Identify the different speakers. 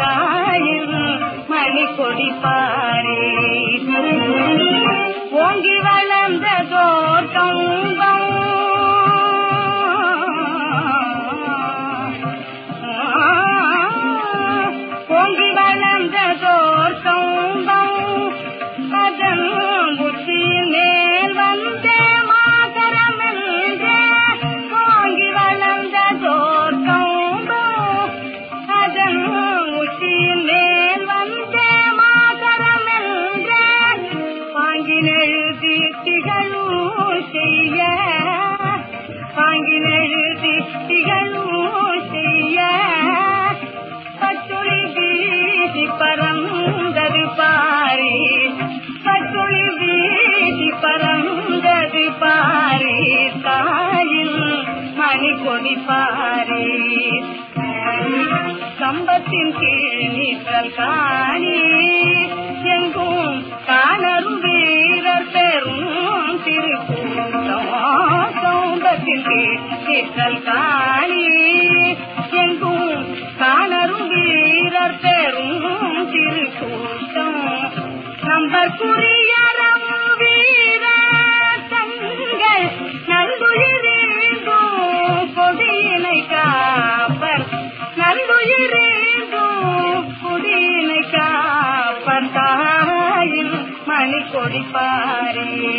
Speaker 1: பாயும் ஓங்கி வளர்ந்த தோட்டம் మణి కొనిపారే சம்பத்தின் கீழ் நீற்றல் காணி எங்கும் காணரும் வீரர் பெரும் திருக்கூட்டம் சம்பத்தின் கீழ் நீற்றல் காணி எங்கும் காணரும் வீரர் பெரும் திருக்கூட்டம் நம்பர் குறி மணி கொடிப்பாரே